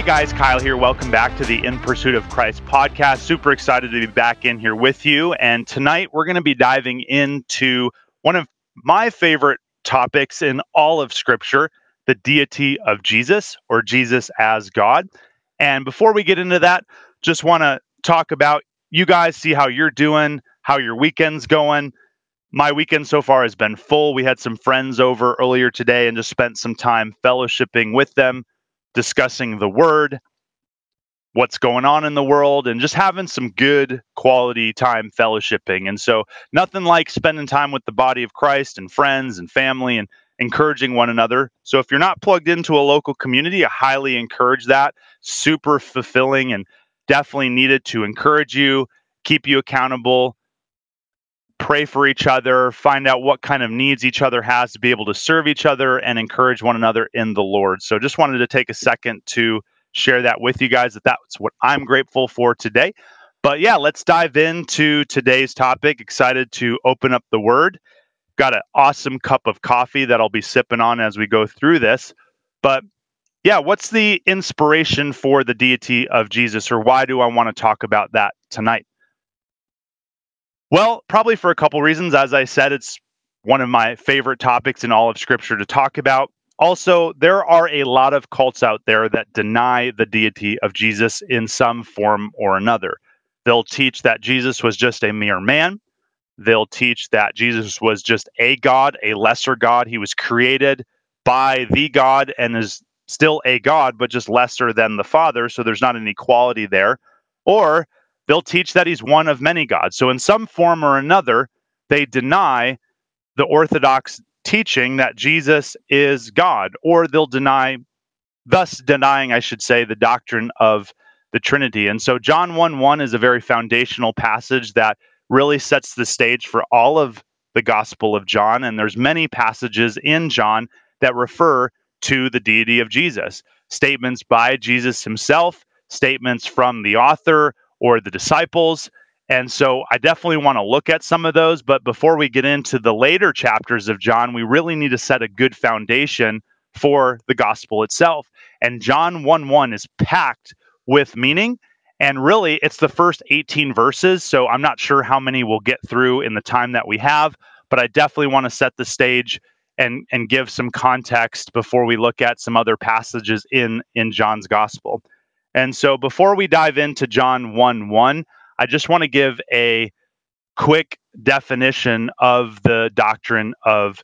Hey guys, Kyle here. Welcome back to the In Pursuit of Christ podcast. Super excited to be back in here with you. And tonight we're going to be diving into one of my favorite topics in all of Scripture the deity of Jesus or Jesus as God. And before we get into that, just want to talk about you guys, see how you're doing, how your weekend's going. My weekend so far has been full. We had some friends over earlier today and just spent some time fellowshipping with them discussing the word, what's going on in the world, and just having some good quality time fellowshipping. And so, nothing like spending time with the body of Christ and friends and family and encouraging one another. So, if you're not plugged into a local community, I highly encourage that. Super fulfilling and definitely needed to encourage you, keep you accountable, pray for each other, find out what kind of needs each other has to be able to serve each other and encourage one another in the Lord. So just wanted to take a second to share that with you guys that that's what I'm grateful for today. But yeah, let's dive into today's topic. Excited to open up the word. Got an awesome cup of coffee that I'll be sipping on as we go through this. But yeah, what's the inspiration for the deity of Jesus, or why do I want to talk about that tonight? Well, probably for a couple reasons. As I said, it's one of my favorite topics in all of Scripture to talk about. Also, there are a lot of cults out there that deny the deity of Jesus in some form or another. They'll teach that Jesus was just a mere man. They'll teach that Jesus was just a God, a lesser God. He was created by the God and is still a God, but just lesser than the Father. So there's not an equality there. Or they'll teach that he's one of many gods. So, in some form or another, they deny the Orthodox teaching that Jesus is God, or they'll deny, thus denying, I should say, the doctrine of the Trinity. And so, John 1 1 is a very foundational passage that really sets the stage for all of the Gospel of John. And there's many passages in John that refer to the deity of Jesus. Statements by Jesus himself, statements from the author, or the disciples. And so I definitely want to look at some of those. But before we get into the later chapters of John, we really need to set a good foundation for the gospel itself. And John 1 1 is packed with meaning. And really, it's the first 18 verses. So I'm not sure how many we'll get through in the time that we have, but I definitely want to set the stage and, and give some context before we look at some other passages in, in John's gospel. And so before we dive into John 1 1, I just want to give a quick definition of the doctrine of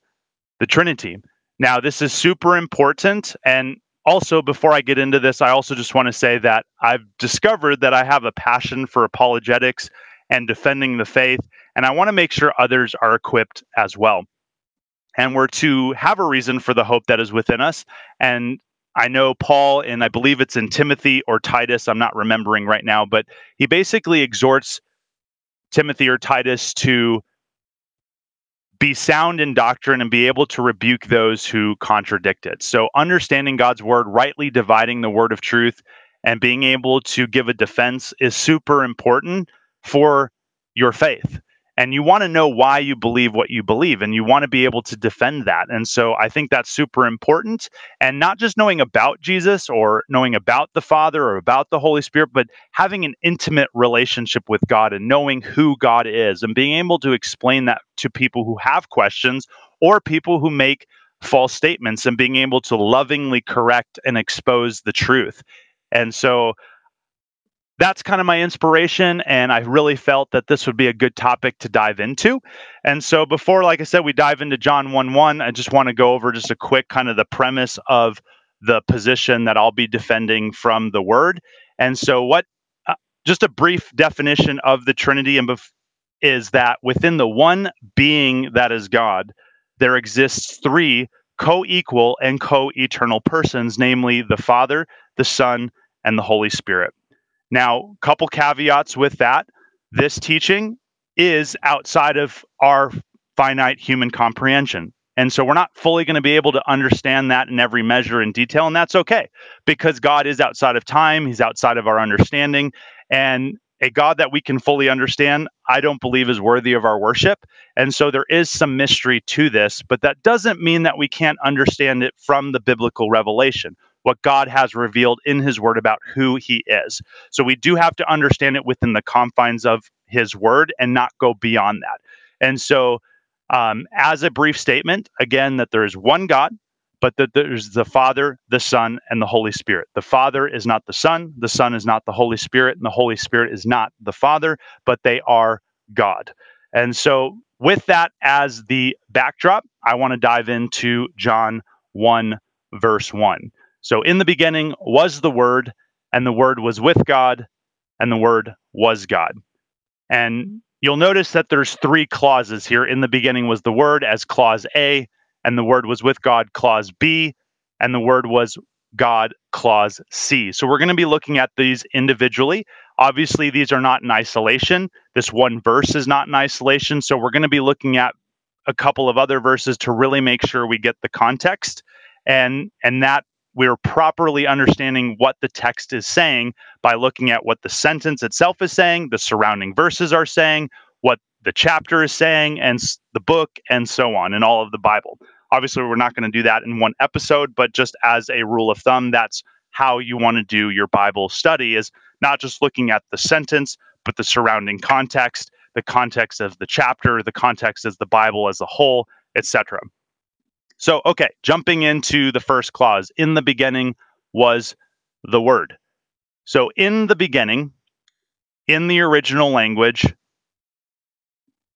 the Trinity. Now, this is super important. And also, before I get into this, I also just want to say that I've discovered that I have a passion for apologetics and defending the faith. And I want to make sure others are equipped as well. And we're to have a reason for the hope that is within us. And I know Paul, and I believe it's in Timothy or Titus, I'm not remembering right now, but he basically exhorts Timothy or Titus to be sound in doctrine and be able to rebuke those who contradict it. So, understanding God's word, rightly dividing the word of truth, and being able to give a defense is super important for your faith and you want to know why you believe what you believe and you want to be able to defend that and so i think that's super important and not just knowing about jesus or knowing about the father or about the holy spirit but having an intimate relationship with god and knowing who god is and being able to explain that to people who have questions or people who make false statements and being able to lovingly correct and expose the truth. And so that's kind of my inspiration and i really felt that this would be a good topic to dive into. And so before like i said we dive into john 1 1 i just want to go over just a quick kind of the premise of the position that i'll be defending from the word. And so what uh, just a brief definition of the trinity and bef- is that within the one being that is god there exists three co-equal and co-eternal persons namely the father the son and the holy spirit now, a couple caveats with that. This teaching is outside of our finite human comprehension. And so we're not fully going to be able to understand that in every measure in detail. And that's okay because God is outside of time, He's outside of our understanding. And a God that we can fully understand, I don't believe is worthy of our worship. And so there is some mystery to this, but that doesn't mean that we can't understand it from the biblical revelation. What God has revealed in his word about who he is. So we do have to understand it within the confines of his word and not go beyond that. And so, um, as a brief statement, again, that there is one God, but that there's the Father, the Son, and the Holy Spirit. The Father is not the Son, the Son is not the Holy Spirit, and the Holy Spirit is not the Father, but they are God. And so, with that as the backdrop, I want to dive into John 1, verse 1. So, in the beginning was the Word, and the Word was with God, and the Word was God. And you'll notice that there's three clauses here. In the beginning was the Word as clause A, and the Word was with God, clause B, and the Word was God, clause C. So we're going to be looking at these individually. Obviously, these are not in isolation. This one verse is not in isolation. So we're going to be looking at a couple of other verses to really make sure we get the context and and that we're properly understanding what the text is saying by looking at what the sentence itself is saying, the surrounding verses are saying, what the chapter is saying, and the book, and so on, and all of the Bible. Obviously, we're not going to do that in one episode, but just as a rule of thumb, that's how you want to do your Bible study is not just looking at the sentence, but the surrounding context, the context of the chapter, the context as the Bible as a whole, etc. So, okay, jumping into the first clause, in the beginning was the Word. So, in the beginning, in the original language,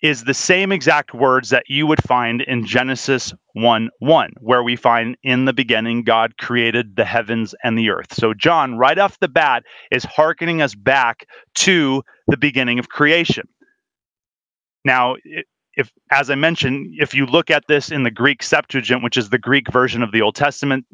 is the same exact words that you would find in Genesis 1 1, where we find in the beginning God created the heavens and the earth. So, John, right off the bat, is hearkening us back to the beginning of creation. Now, if, as I mentioned, if you look at this in the Greek Septuagint, which is the Greek version of the Old Testament,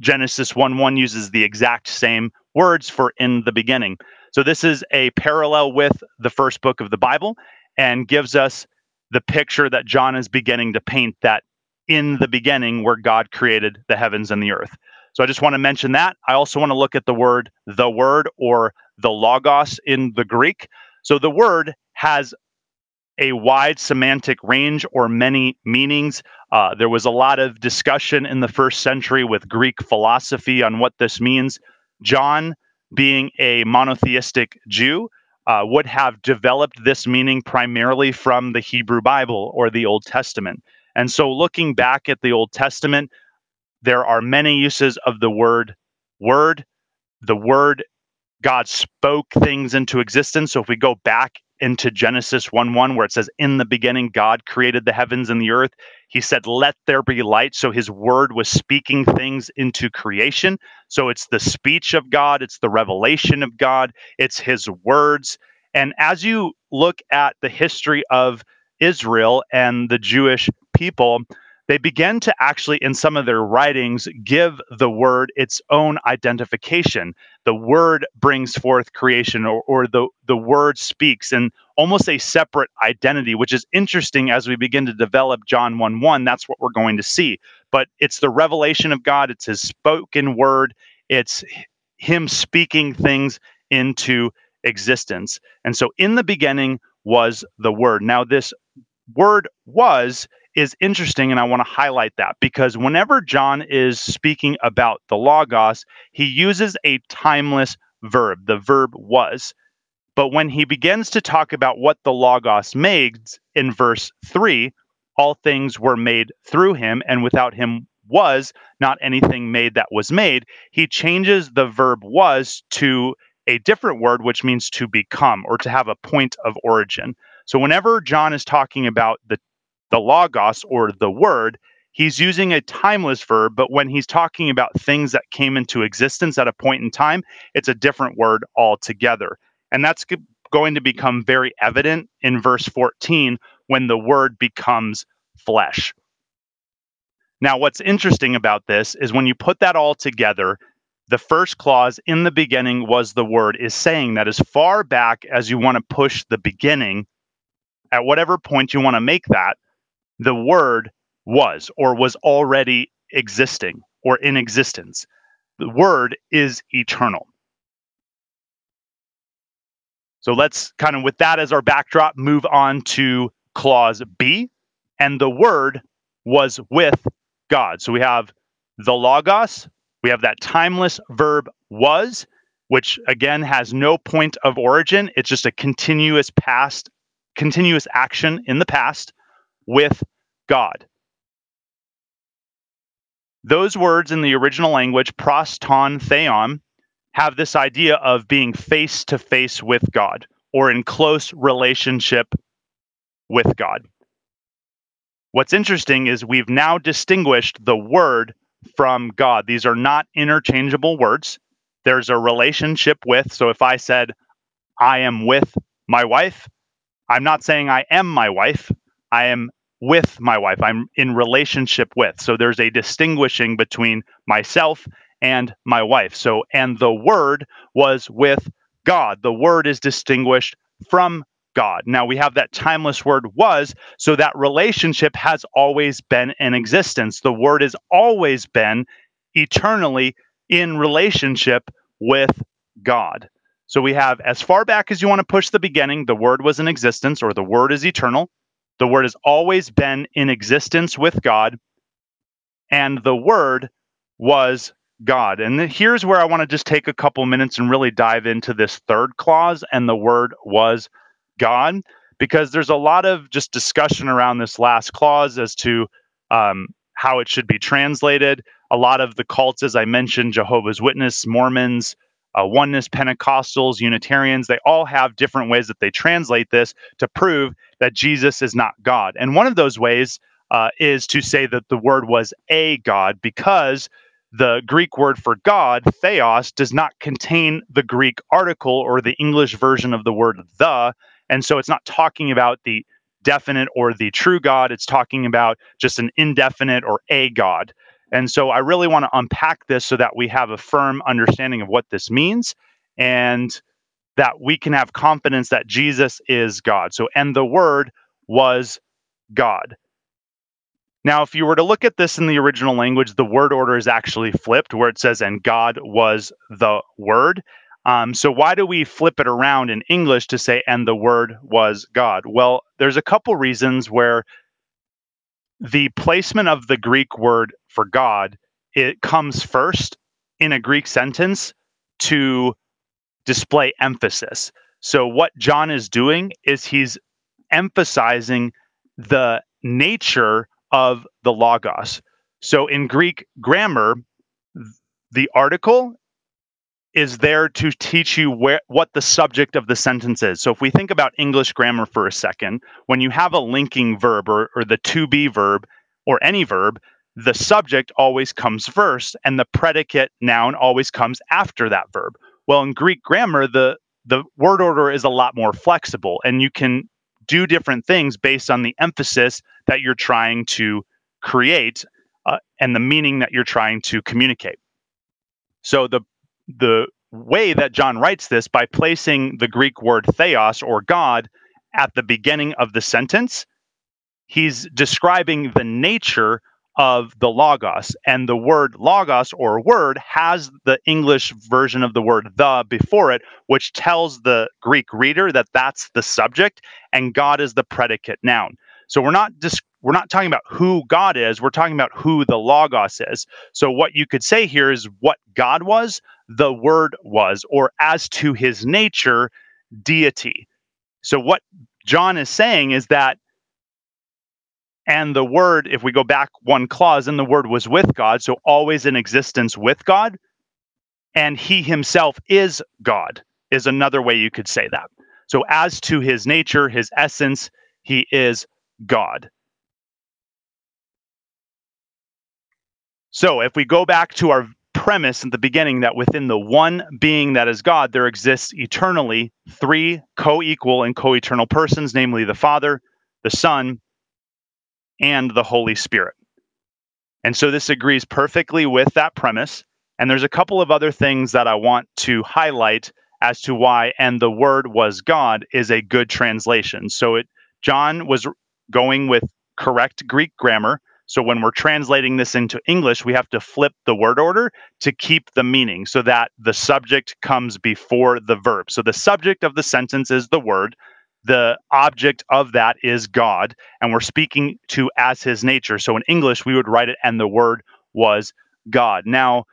Genesis 1 1 uses the exact same words for in the beginning. So, this is a parallel with the first book of the Bible and gives us the picture that John is beginning to paint that in the beginning where God created the heavens and the earth. So I just want to mention that. I also want to look at the word the word or the logos in the Greek. So the word has a wide semantic range or many meanings. Uh, there was a lot of discussion in the first century with Greek philosophy on what this means. John, being a monotheistic Jew, uh, would have developed this meaning primarily from the Hebrew Bible or the Old Testament. And so, looking back at the Old Testament, there are many uses of the word word. The word God spoke things into existence. So, if we go back into Genesis 1 1, where it says, In the beginning, God created the heavens and the earth. He said, Let there be light. So his word was speaking things into creation. So it's the speech of God, it's the revelation of God, it's his words. And as you look at the history of Israel and the Jewish people, they begin to actually, in some of their writings, give the word its own identification. The word brings forth creation, or, or the, the word speaks, and almost a separate identity, which is interesting as we begin to develop John 1 1. That's what we're going to see. But it's the revelation of God, it's his spoken word, it's him speaking things into existence. And so in the beginning was the word. Now, this word was is interesting and I want to highlight that because whenever John is speaking about the logos, he uses a timeless verb. The verb was. But when he begins to talk about what the logos made in verse 3, all things were made through him and without him was not anything made that was made, he changes the verb was to a different word which means to become or to have a point of origin. So whenever John is talking about the the logos or the word, he's using a timeless verb, but when he's talking about things that came into existence at a point in time, it's a different word altogether. And that's going to become very evident in verse 14 when the word becomes flesh. Now, what's interesting about this is when you put that all together, the first clause in the beginning was the word is saying that as far back as you want to push the beginning, at whatever point you want to make that, the word was or was already existing or in existence. The word is eternal. So let's kind of, with that as our backdrop, move on to clause B. And the word was with God. So we have the Logos We have that timeless verb was, which again has no point of origin. It's just a continuous past, continuous action in the past with God. Those words in the original language, pros, ton, theon, have this idea of being face to face with God or in close relationship with God. What's interesting is we've now distinguished the word from God. These are not interchangeable words. There's a relationship with. So if I said, I am with my wife, I'm not saying I am my wife. I am with my wife. I'm in relationship with. So there's a distinguishing between myself and my wife. So, and the word was with God. The word is distinguished from God. Now we have that timeless word was, so that relationship has always been in existence. The word has always been eternally in relationship with God. So we have as far back as you want to push the beginning, the word was in existence or the word is eternal. The word has always been in existence with God, and the word was God. And here's where I want to just take a couple minutes and really dive into this third clause, and the word was God, because there's a lot of just discussion around this last clause as to um, how it should be translated. A lot of the cults, as I mentioned, Jehovah's Witness, Mormons, uh, oneness Pentecostals, Unitarians, they all have different ways that they translate this to prove that Jesus is not God. And one of those ways uh, is to say that the word was a God because the Greek word for God, theos, does not contain the Greek article or the English version of the word the. And so it's not talking about the definite or the true God. It's talking about just an indefinite or a God. And so I really want to unpack this so that we have a firm understanding of what this means and that we can have confidence that Jesus is God. So, and the Word was God. Now, if you were to look at this in the original language, the word order is actually flipped where it says, and God was the Word. Um, so, why do we flip it around in English to say, and the Word was God? Well, there's a couple reasons where the placement of the Greek word for God, it comes first in a Greek sentence to display emphasis. So, what John is doing is he's emphasizing the nature of the Logos. So, in Greek grammar, the article is there to teach you where what the subject of the sentence is. So if we think about English grammar for a second, when you have a linking verb or, or the to be verb or any verb, the subject always comes first and the predicate noun always comes after that verb. Well, in Greek grammar, the the word order is a lot more flexible and you can do different things based on the emphasis that you're trying to create uh, and the meaning that you're trying to communicate. So the the way that John writes this by placing the Greek word theos or God at the beginning of the sentence, he's describing the nature of the logos. And the word logos or word has the english version of the word the before it which tells the greek reader that that's the subject and god is the predicate noun so we're not dis- we're not talking about who god is we're talking about who the logos is so what you could say here is what god was the word was or as to his nature deity so what john is saying is that and the word, if we go back one clause, and the word was with God, so always in existence with God. And he himself is God, is another way you could say that. So, as to his nature, his essence, he is God. So, if we go back to our premise at the beginning that within the one being that is God, there exists eternally three co equal and co eternal persons, namely the Father, the Son, and the Holy Spirit. And so this agrees perfectly with that premise. And there's a couple of other things that I want to highlight as to why and the word was God is a good translation. So it John was going with correct Greek grammar. So when we're translating this into English, we have to flip the word order to keep the meaning so that the subject comes before the verb. So the subject of the sentence is the word, the object of that is God, and we're speaking to as his nature. So in English, we would write it, and the word was God. Now,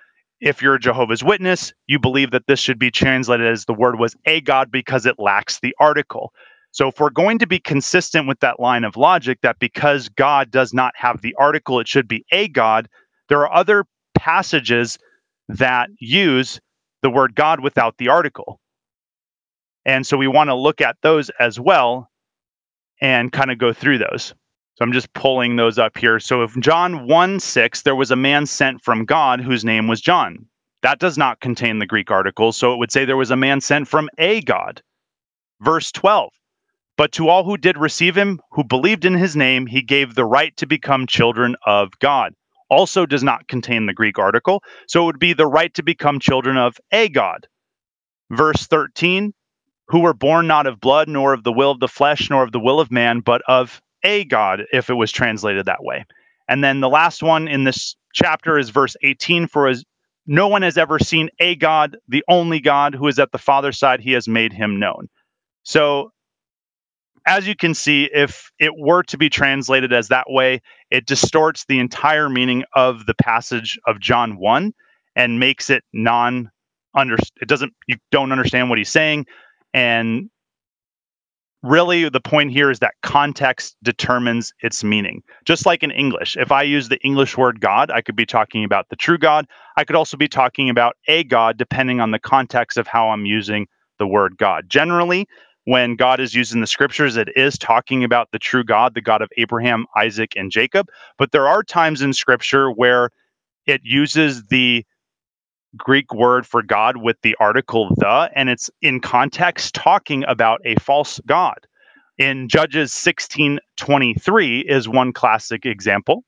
if you're a Jehovah's Witness, you believe that this should be translated as the word was a God because it lacks the article. So if we're going to be consistent with that line of logic that because God does not have the article, it should be a God, there are other passages that use the word God without the article. And so we want to look at those as well and kind of go through those. So I'm just pulling those up here. So if John 1 6, there was a man sent from God whose name was John. That does not contain the Greek article. So it would say there was a man sent from a God. Verse 12, but to all who did receive him, who believed in his name, he gave the right to become children of God. Also does not contain the Greek article. So it would be the right to become children of a God. Verse 13, who were born not of blood, nor of the will of the flesh, nor of the will of man, but of a God, if it was translated that way. And then the last one in this chapter is verse 18 For as no one has ever seen a God, the only God who is at the Father's side, he has made him known. So, as you can see, if it were to be translated as that way, it distorts the entire meaning of the passage of John 1 and makes it non under it doesn't you don't understand what he's saying and really the point here is that context determines its meaning. Just like in English, if I use the English word God, I could be talking about the true God. I could also be talking about a God depending on the context of how I'm using the word God. Generally, when God is used in the scriptures, it is talking about the true God, the God of Abraham, Isaac, and Jacob. But there are times in scripture where it uses the Greek word for God with the article the, and it's in context talking about a false God. In Judges 16:23 is one classic example.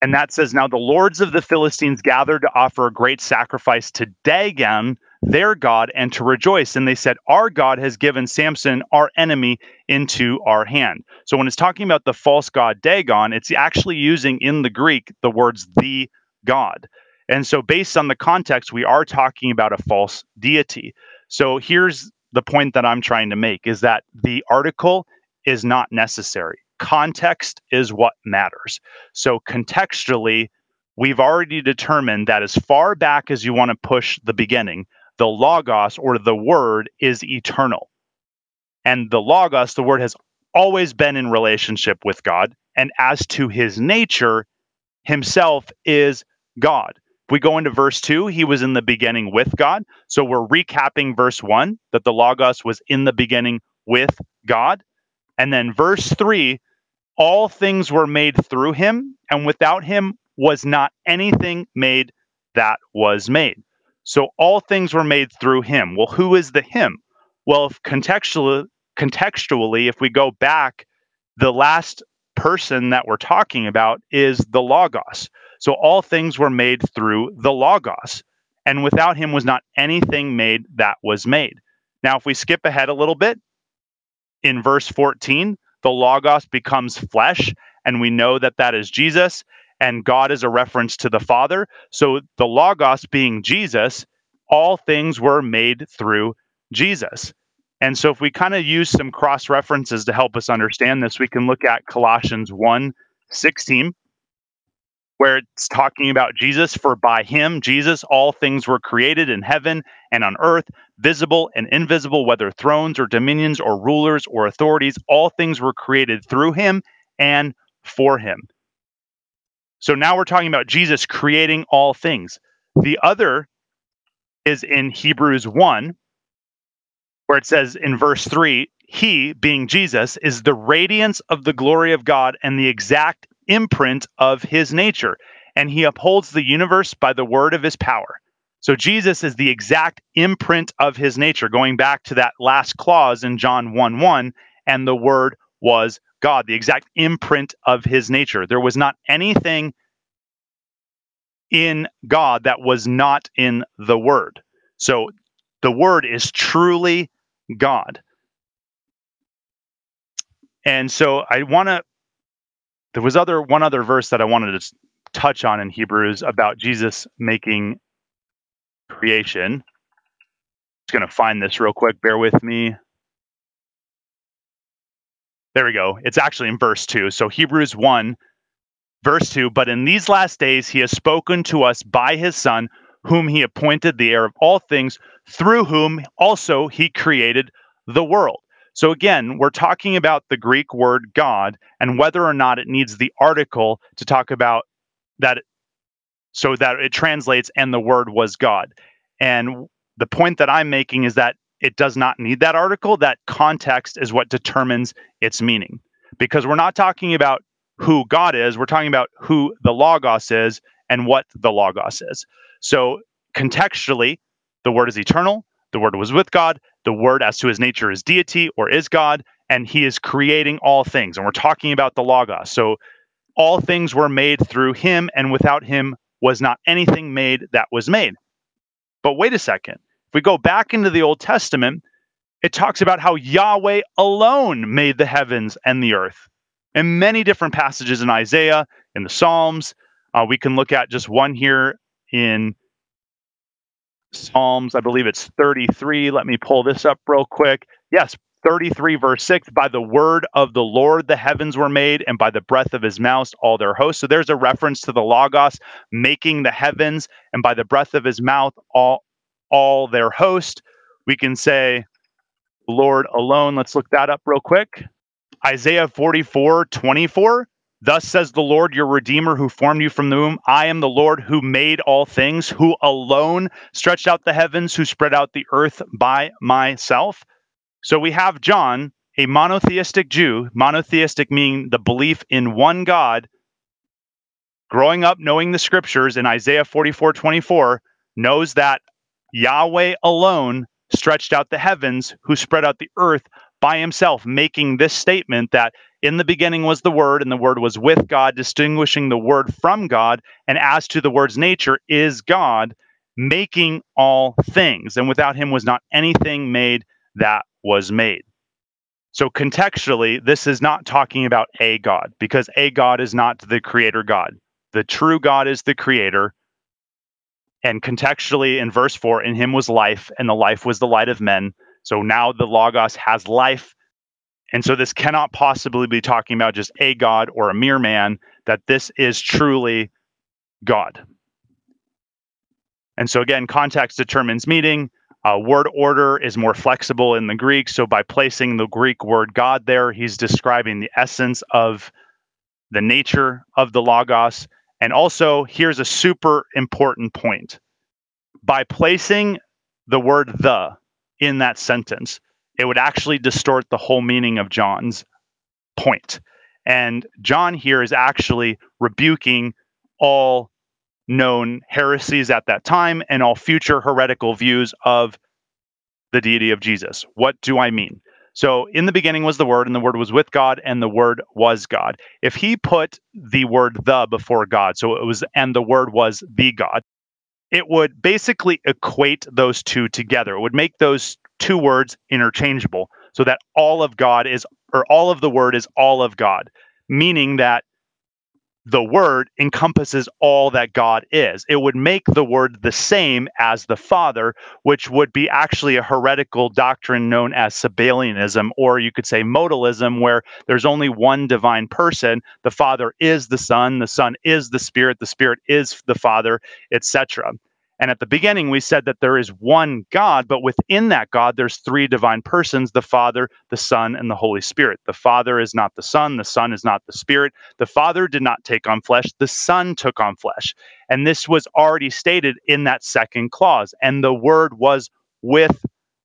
And that says, Now the lords of the Philistines gathered to offer a great sacrifice to Dagon, their God, and to rejoice. And they said, Our God has given Samson, our enemy, into our hand. So when it's talking about the false god Dagon, it's actually using in the Greek the words the God. And so, based on the context, we are talking about a false deity. So, here's the point that I'm trying to make is that the article is not necessary. Context is what matters. So, contextually, we've already determined that as far back as you want to push the beginning, the Logos or the Word is eternal. And the Logos, the Word, has always been in relationship with God. And as to his nature, himself is God we go into verse 2, he was in the beginning with God. So we're recapping verse 1 that the Logos was in the beginning with God. And then verse 3, all things were made through him, and without him was not anything made that was made. So all things were made through him. Well, who is the him? Well, if contextually, contextually, if we go back, the last person that we're talking about is the Logos. So all things were made through the Logos, and without him was not anything made that was made. Now, if we skip ahead a little bit, in verse 14, the Logos becomes flesh, and we know that that is Jesus, and God is a reference to the Father. So the Logos being Jesus, all things were made through Jesus. And so if we kind of use some cross references to help us understand this, we can look at Colossians 1 16 where it's talking about Jesus. For by him, Jesus, all things were created in heaven and on earth, visible and invisible, whether thrones or dominions or rulers or authorities, all things were created through him and for him. So now we're talking about Jesus creating all things. The other is in Hebrews 1, where it says in verse 3 He, being Jesus, is the radiance of the glory of God and the exact imprint of his nature, and he upholds the universe by the word of his power. So Jesus is the exact imprint of his nature, going back to that last clause in John 1 1, and the word was God, the exact imprint of his nature. There was not anything in God that was not in the word. So the word is truly God. And so I want to there was other one other verse that I wanted to touch on in Hebrews about Jesus making creation. Just going to find this real quick. Bear with me. There we go. It's actually in verse 2. So Hebrews 1 verse 2, but in these last days he has spoken to us by his son whom he appointed the heir of all things, through whom also he created the world. So again, we're talking about the Greek word God and whether or not it needs the article to talk about that so that it translates and the word was God. And the point that I'm making is that it does not need that article. That context is what determines its meaning. Because we're not talking about who God is, we're talking about who the Logos is and what the Logos is. So contextually, the word is eternal, the word was with God, the word as to his nature is deity or is God, and he is creating all things. And we're talking about the Logos. So all things were made through him, and without him was not anything made that was made. But wait a second. If we go back into the Old Testament, it talks about how Yahweh alone made the heavens and the earth. In many different passages in Isaiah, in the Psalms, uh, we can look at just one here in Psalms, I believe it's 33. Let me pull this up real quick. Yes, 33, verse 6 By the word of the Lord the heavens were made, and by the breath of his mouth all their hosts. So there's a reference to the Logos making the heavens, and by the breath of his mouth all, all their host. We can say, Lord alone. Let's look that up real quick. Isaiah 44, 24. Thus says the Lord, your Redeemer, who formed you from the womb. I am the Lord who made all things, who alone stretched out the heavens, who spread out the earth by myself. So we have John, a monotheistic Jew, monotheistic meaning the belief in one God, growing up knowing the scriptures in Isaiah 44 24, knows that Yahweh alone stretched out the heavens, who spread out the earth by himself, making this statement that in the beginning was the Word, and the Word was with God, distinguishing the Word from God. And as to the Word's nature, is God making all things. And without him was not anything made that was made. So, contextually, this is not talking about a God because a God is not the creator God. The true God is the creator. And contextually, in verse 4, in him was life, and the life was the light of men. So now the Logos has life. And so this cannot possibly be talking about just a God or a mere man, that this is truly God. And so again, context determines meaning. Uh, word order is more flexible in the Greek. So by placing the Greek word God there, he's describing the essence of the nature of the Logos. And also, here's a super important point. By placing the word the in that sentence, it would actually distort the whole meaning of John's point. And John here is actually rebuking all known heresies at that time and all future heretical views of the deity of Jesus. What do I mean? So, in the beginning was the Word, and the Word was with God, and the Word was God. If he put the word the before God, so it was, and the Word was the God, it would basically equate those two together. It would make those two words interchangeable so that all of God is, or all of the Word is all of God, meaning that the word encompasses all that God is. It would make the word the same as the Father, which would be actually a heretical doctrine known as Sabellianism, or you could say modalism, where there's only one divine person. The Father is the Son, the Son is the Spirit, the Spirit is the Father, etc. And at the beginning, we said that there is one God, but within that God, there's three divine persons the Father, the Son, and the Holy Spirit. The Father is not the Son, the Son is not the Spirit. The Father did not take on flesh, the Son took on flesh. And this was already stated in that second clause. And the Word was with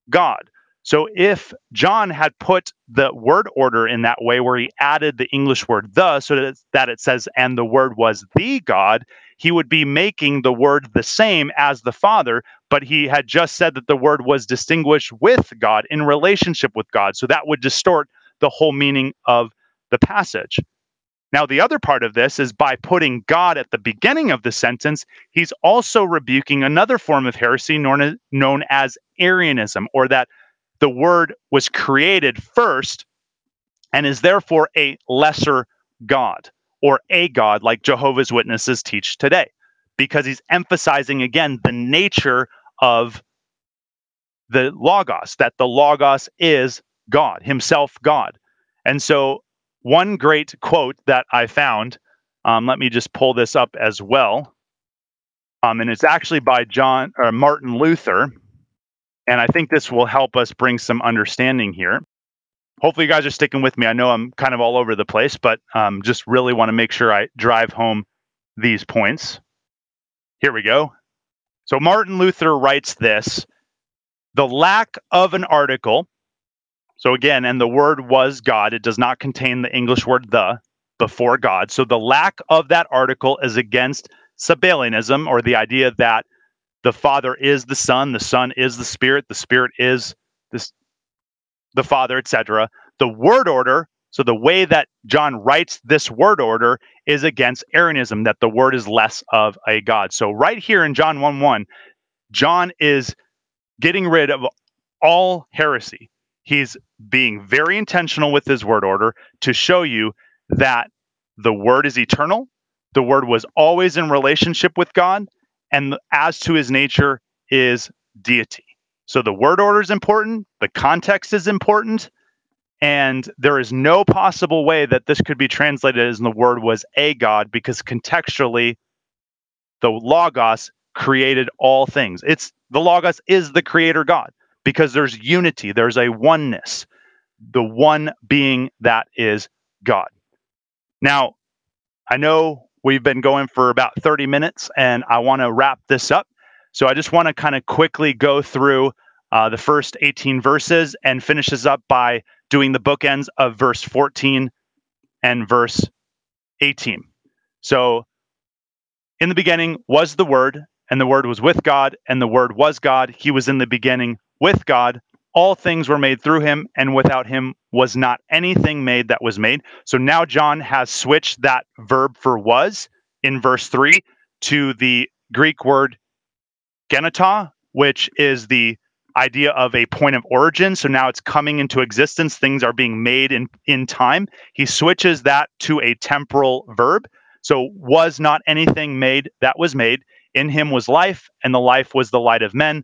God. So if John had put the word order in that way, where he added the English word the, so that, that it says, and the word was the God, he would be making the word the same as the Father, but he had just said that the word was distinguished with God in relationship with God. So that would distort the whole meaning of the passage. Now, the other part of this is by putting God at the beginning of the sentence, he's also rebuking another form of heresy known as, known as Arianism, or that the word was created first and is therefore a lesser God or a God like Jehovah's Witnesses teach today, because he's emphasizing again the nature of the Logos, that the Logos is God, himself God. And so, one great quote that I found, um, let me just pull this up as well. Um, and it's actually by John or Martin Luther. And I think this will help us bring some understanding here. Hopefully, you guys are sticking with me. I know I'm kind of all over the place, but um, just really want to make sure I drive home these points. Here we go. So, Martin Luther writes this the lack of an article. So, again, and the word was God, it does not contain the English word the before God. So, the lack of that article is against Sabellianism, or the idea that the Father is the Son, the Son is the Spirit, the Spirit is this, the Father, etc. The word order, so the way that John writes this word order is against Arianism, that the word is less of a God. So right here in John 1 1, John is getting rid of all heresy. He's being very intentional with his word order to show you that the word is eternal, the word was always in relationship with God, and as to his nature is deity. So the word order is important, the context is important, and there is no possible way that this could be translated as the word was a God because contextually, the Logos created all things. It's the Logos is the creator God because there's unity, there's a oneness, the one being that is God. Now, I know we've been going for about 30 minutes and I want to wrap this up. So I just want to kind of quickly go through uh, the first 18 verses and finishes up by doing the bookends of verse 14 and verse 18. So, in the beginning was the Word, and the Word was with God, and the Word was God. He was in the beginning with God. All things were made through him, and without him was not anything made that was made. So now John has switched that verb for was in verse 3 to the Greek word geneta, which is the idea of a point of origin. So now it's coming into existence. Things are being made in, in time. He switches that to a temporal verb. So was not anything made that was made. In him was life, and the life was the light of men.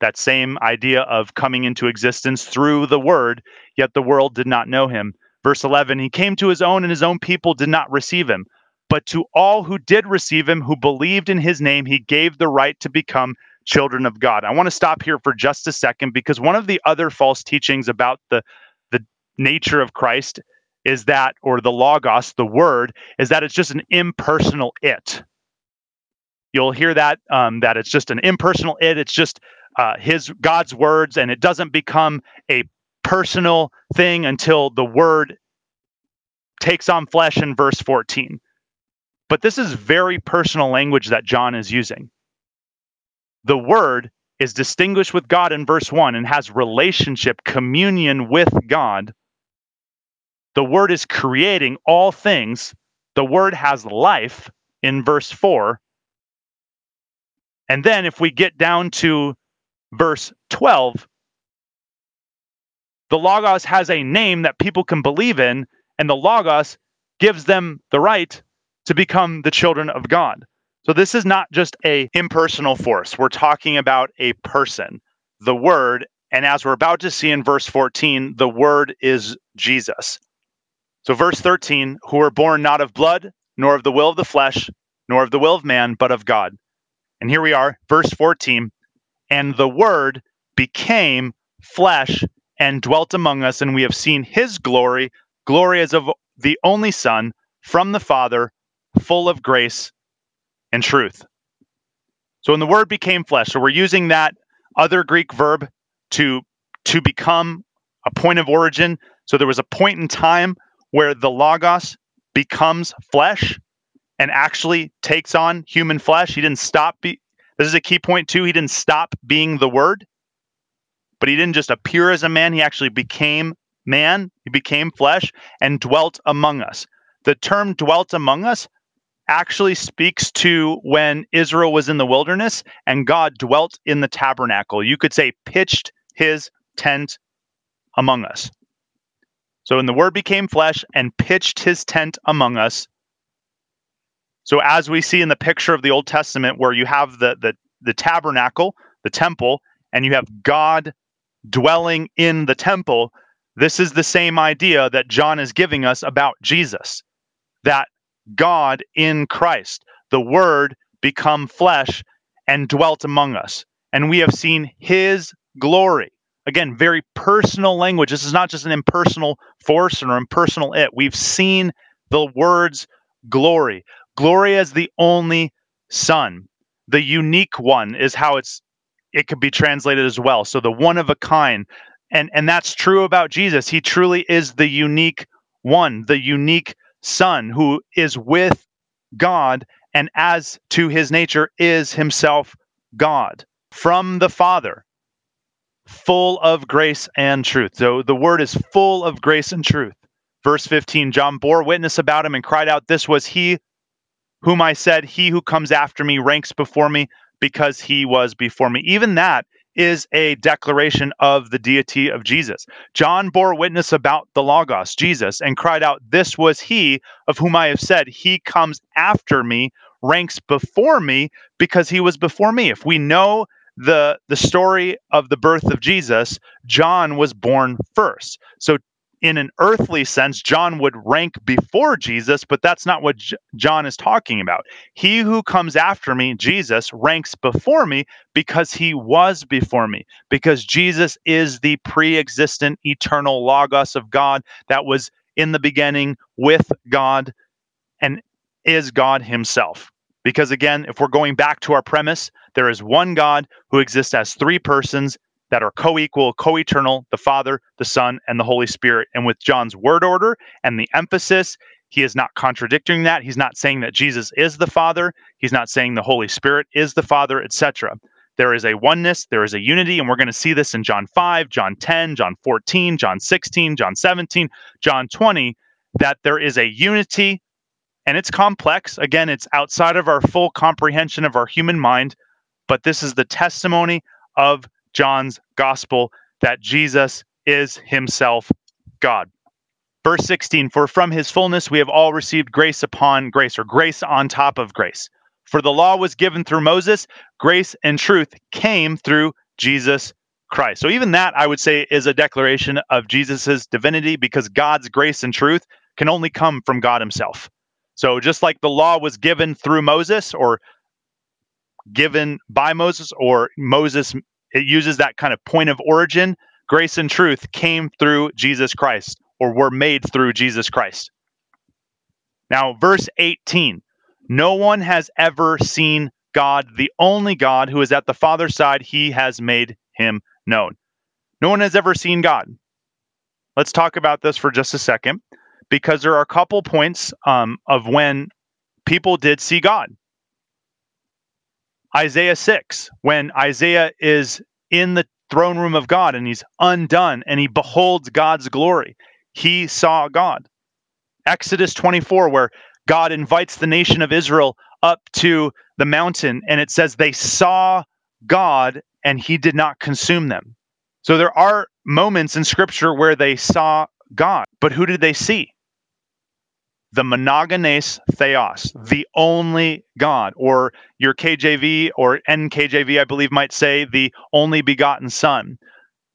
that same idea of coming into existence through the word, yet the world did not know him. Verse 11 He came to his own, and his own people did not receive him. But to all who did receive him, who believed in his name, he gave the right to become children of God. I want to stop here for just a second because one of the other false teachings about the, the nature of Christ is that, or the Logos, the word, is that it's just an impersonal it. You'll hear that, um, that it's just an impersonal it. It's just uh, his God's words, and it doesn't become a personal thing until the word takes on flesh in verse 14. But this is very personal language that John is using. The word is distinguished with God in verse 1 and has relationship, communion with God. The word is creating all things. The word has life in verse 4. And then if we get down to verse 12, the Logos has a name that people can believe in, and the Logos gives them the right to become the children of God. So this is not just a impersonal force. We're talking about a person, the word, and as we're about to see in verse 14, the word is Jesus. So verse 13, who were born not of blood, nor of the will of the flesh, nor of the will of man, but of God. And here we are, verse 14, and the Word became flesh and dwelt among us, and we have seen his glory, glory as of the only Son from the Father, full of grace and truth. So when the Word became flesh, so we're using that other Greek verb to to become a point of origin. So there was a point in time where the Logos becomes flesh and actually takes on human flesh. He didn't stop be, this is a key point, too. He didn't stop being the Word, but he didn't just appear as a man. He actually became man, he became flesh and dwelt among us. The term dwelt among us actually speaks to when Israel was in the wilderness and God dwelt in the tabernacle. You could say pitched his tent among us. So, when the word became flesh and pitched his tent among us. So, as we see in the picture of the Old Testament, where you have the, the, the tabernacle, the temple, and you have God dwelling in the temple, this is the same idea that John is giving us about Jesus that God in Christ, the Word, become flesh and dwelt among us. And we have seen his glory. Again, very personal language. This is not just an impersonal force or impersonal it. We've seen the words glory. Glory as the only Son. The unique one is how it's it could be translated as well. So the one of a kind. And and that's true about Jesus. He truly is the unique one, the unique son who is with God and as to his nature is himself God from the Father, full of grace and truth. So the word is full of grace and truth. Verse 15 John bore witness about him and cried out, This was he whom I said, He who comes after me ranks before me because he was before me. Even that is a declaration of the deity of Jesus. John bore witness about the Logos, Jesus, and cried out, This was he of whom I have said, He comes after me, ranks before me, because he was before me. If we know the the story of the birth of Jesus, John was born first. So in an earthly sense, John would rank before Jesus, but that's not what J- John is talking about. He who comes after me, Jesus, ranks before me because he was before me, because Jesus is the pre existent eternal Logos of God that was in the beginning with God and is God himself. Because again, if we're going back to our premise, there is one God who exists as three persons that are co equal, co eternal the Father, the Son, and the Holy Spirit. And with John's word order and the emphasis, he is not contradicting that. He's not saying that Jesus is the Father. He's not saying the Holy Spirit is the Father, etc. There is a oneness, there is a unity, and we're going to see this in John 5, John 10, John 14, John 16, John 17, John 20, that there is a unity and it's complex. Again, it's outside of our full comprehension of our human mind, but this is the testimony of John's gospel that Jesus is himself God. Verse 16, for from his fullness we have all received grace upon grace, or grace on top of grace. For the law was given through Moses, grace and truth came through Jesus Christ. So even that, I would say, is a declaration of Jesus's divinity because God's grace and truth can only come from God himself. So just like the law was given through Moses or given by Moses or Moses it uses that kind of point of origin. Grace and truth came through Jesus Christ or were made through Jesus Christ. Now, verse 18 No one has ever seen God, the only God who is at the Father's side, he has made him known. No one has ever seen God. Let's talk about this for just a second because there are a couple points um, of when people did see God. Isaiah 6, when Isaiah is in the throne room of God and he's undone and he beholds God's glory, he saw God. Exodus 24, where God invites the nation of Israel up to the mountain and it says they saw God and he did not consume them. So there are moments in scripture where they saw God, but who did they see? The monogenes theos, uh-huh. the only God, or your KJV or NKJV, I believe, might say the only begotten Son.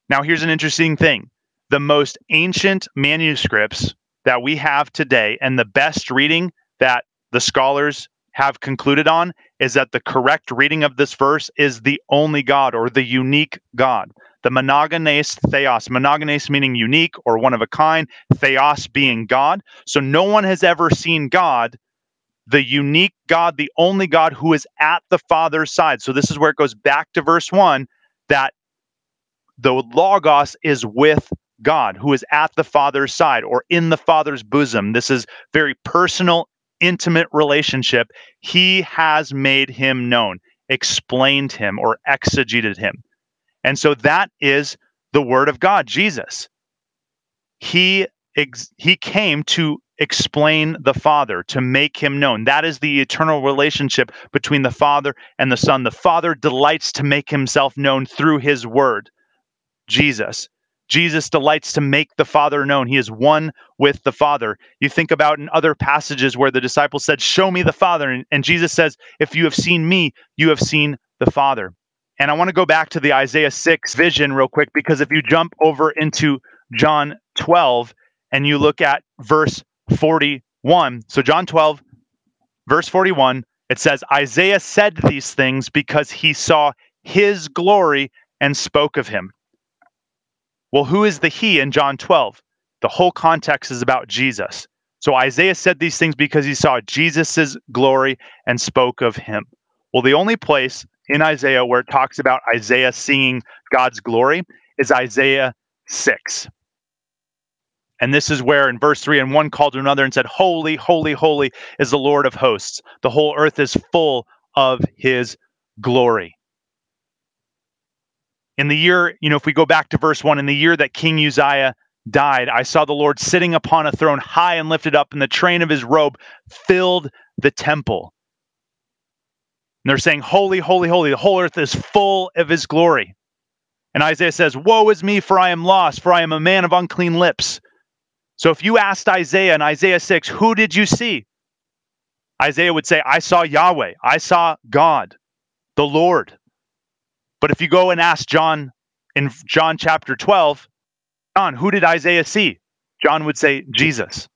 Now, here's an interesting thing. The most ancient manuscripts that we have today, and the best reading that the scholars have concluded on, is that the correct reading of this verse is the only God or the unique God the monogenes theos, monogenes meaning unique or one of a kind, theos being God. So no one has ever seen God, the unique God, the only God who is at the Father's side. So this is where it goes back to verse 1 that the Logos is with God, who is at the Father's side or in the Father's bosom. This is very personal, intimate relationship. He has made him known, explained him, or exegeted him. And so that is the word of God, Jesus. He ex- he came to explain the Father, to make him known. That is the eternal relationship between the Father and the Son. The Father delights to make himself known through his word, Jesus. Jesus delights to make the Father known. He is one with the Father. You think about in other passages where the disciples said, Show me the Father. And, and Jesus says, If you have seen me, you have seen the Father. And I want to go back to the Isaiah 6 vision real quick because if you jump over into John 12 and you look at verse 41, so John 12, verse 41, it says, Isaiah said these things because he saw his glory and spoke of him. Well, who is the he in John 12? The whole context is about Jesus. So Isaiah said these things because he saw Jesus's glory and spoke of him. Well, the only place in Isaiah where it talks about Isaiah seeing God's glory is Isaiah 6. And this is where in verse 3 and one called to another and said, Holy, holy, holy is the Lord of hosts. The whole earth is full of his glory in the year, you know, if we go back to verse one, in the year that King Uzziah died, I saw the Lord sitting upon a throne high and lifted up, and the train of his robe filled the temple. And they're saying, Holy, holy, holy, the whole earth is full of his glory. And Isaiah says, Woe is me, for I am lost, for I am a man of unclean lips. So if you asked Isaiah in Isaiah 6, Who did you see? Isaiah would say, I saw Yahweh, I saw God, the Lord. But if you go and ask John in John chapter 12, John, who did Isaiah see? John would say, Jesus.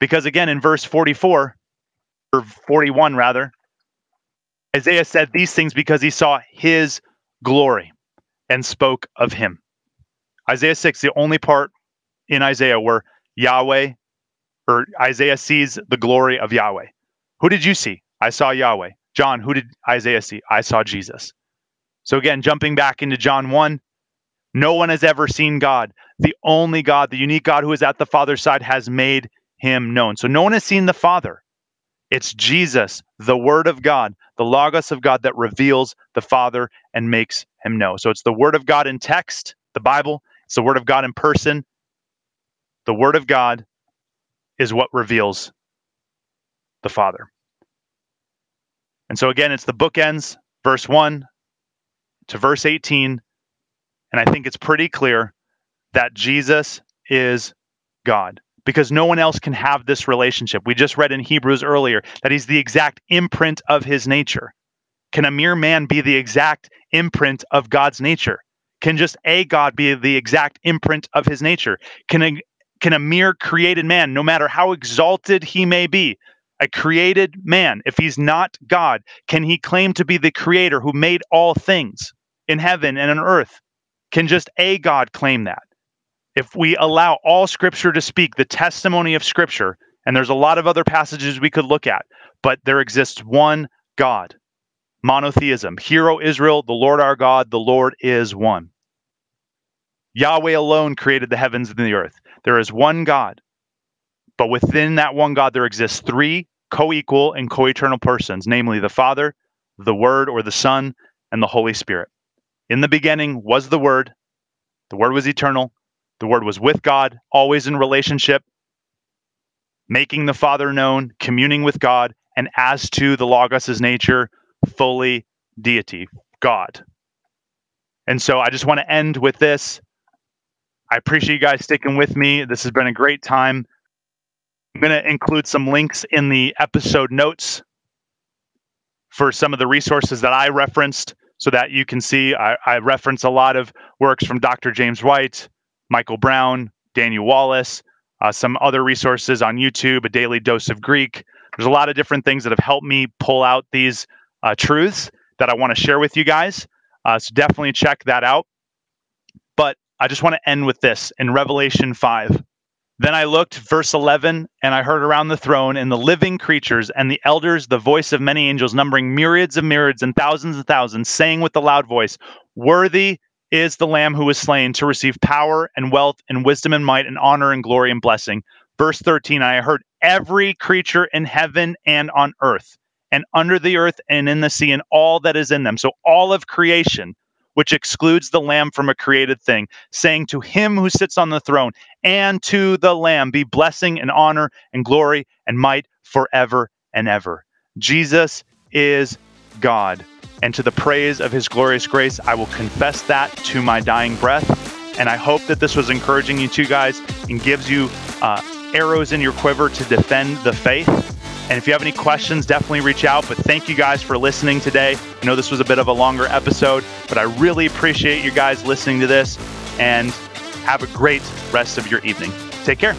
Because again, in verse 44, or 41 rather, Isaiah said these things because he saw his glory and spoke of him. Isaiah 6, the only part in Isaiah where Yahweh or Isaiah sees the glory of Yahweh. Who did you see? I saw Yahweh. John, who did Isaiah see? I saw Jesus. So again, jumping back into John 1, no one has ever seen God. The only God, the unique God who is at the Father's side, has made him known. So no one has seen the Father. It's Jesus, the Word of God, the Logos of God that reveals the Father and makes him know. So it's the Word of God in text, the Bible, it's the Word of God in person. The Word of God is what reveals the Father. And so again, it's the bookends, verse 1 to verse 18. And I think it's pretty clear that Jesus is God because no one else can have this relationship. We just read in Hebrews earlier that he's the exact imprint of his nature. Can a mere man be the exact imprint of God's nature? Can just a God be the exact imprint of his nature? Can a, can a mere created man, no matter how exalted he may be, a created man, if he's not God, can he claim to be the creator who made all things in heaven and on earth? Can just a God claim that? If we allow all scripture to speak the testimony of scripture, and there's a lot of other passages we could look at, but there exists one God, monotheism. Hear, O Israel, the Lord our God, the Lord is one. Yahweh alone created the heavens and the earth. There is one God. But within that one God, there exists three co equal and co eternal persons, namely the Father, the Word or the Son, and the Holy Spirit. In the beginning was the Word, the Word was eternal, the Word was with God, always in relationship, making the Father known, communing with God, and as to the Logos' nature, fully deity, God. And so I just want to end with this. I appreciate you guys sticking with me. This has been a great time. I'm going to include some links in the episode notes for some of the resources that I referenced so that you can see. I, I reference a lot of works from Dr. James White, Michael Brown, Daniel Wallace, uh, some other resources on YouTube, A Daily Dose of Greek. There's a lot of different things that have helped me pull out these uh, truths that I want to share with you guys. Uh, so definitely check that out. But I just want to end with this in Revelation 5. Then I looked, verse 11, and I heard around the throne and the living creatures and the elders the voice of many angels, numbering myriads of myriads and thousands and thousands, saying with a loud voice, Worthy is the Lamb who was slain to receive power and wealth and wisdom and might and honor and glory and blessing. Verse 13, I heard every creature in heaven and on earth and under the earth and in the sea and all that is in them. So all of creation which excludes the Lamb from a created thing, saying to him who sits on the throne and to the Lamb be blessing and honor and glory and might forever and ever. Jesus is God. And to the praise of his glorious grace, I will confess that to my dying breath. And I hope that this was encouraging you two guys and gives you uh, arrows in your quiver to defend the faith. And if you have any questions, definitely reach out. But thank you guys for listening today. I know this was a bit of a longer episode, but I really appreciate you guys listening to this and have a great rest of your evening. Take care.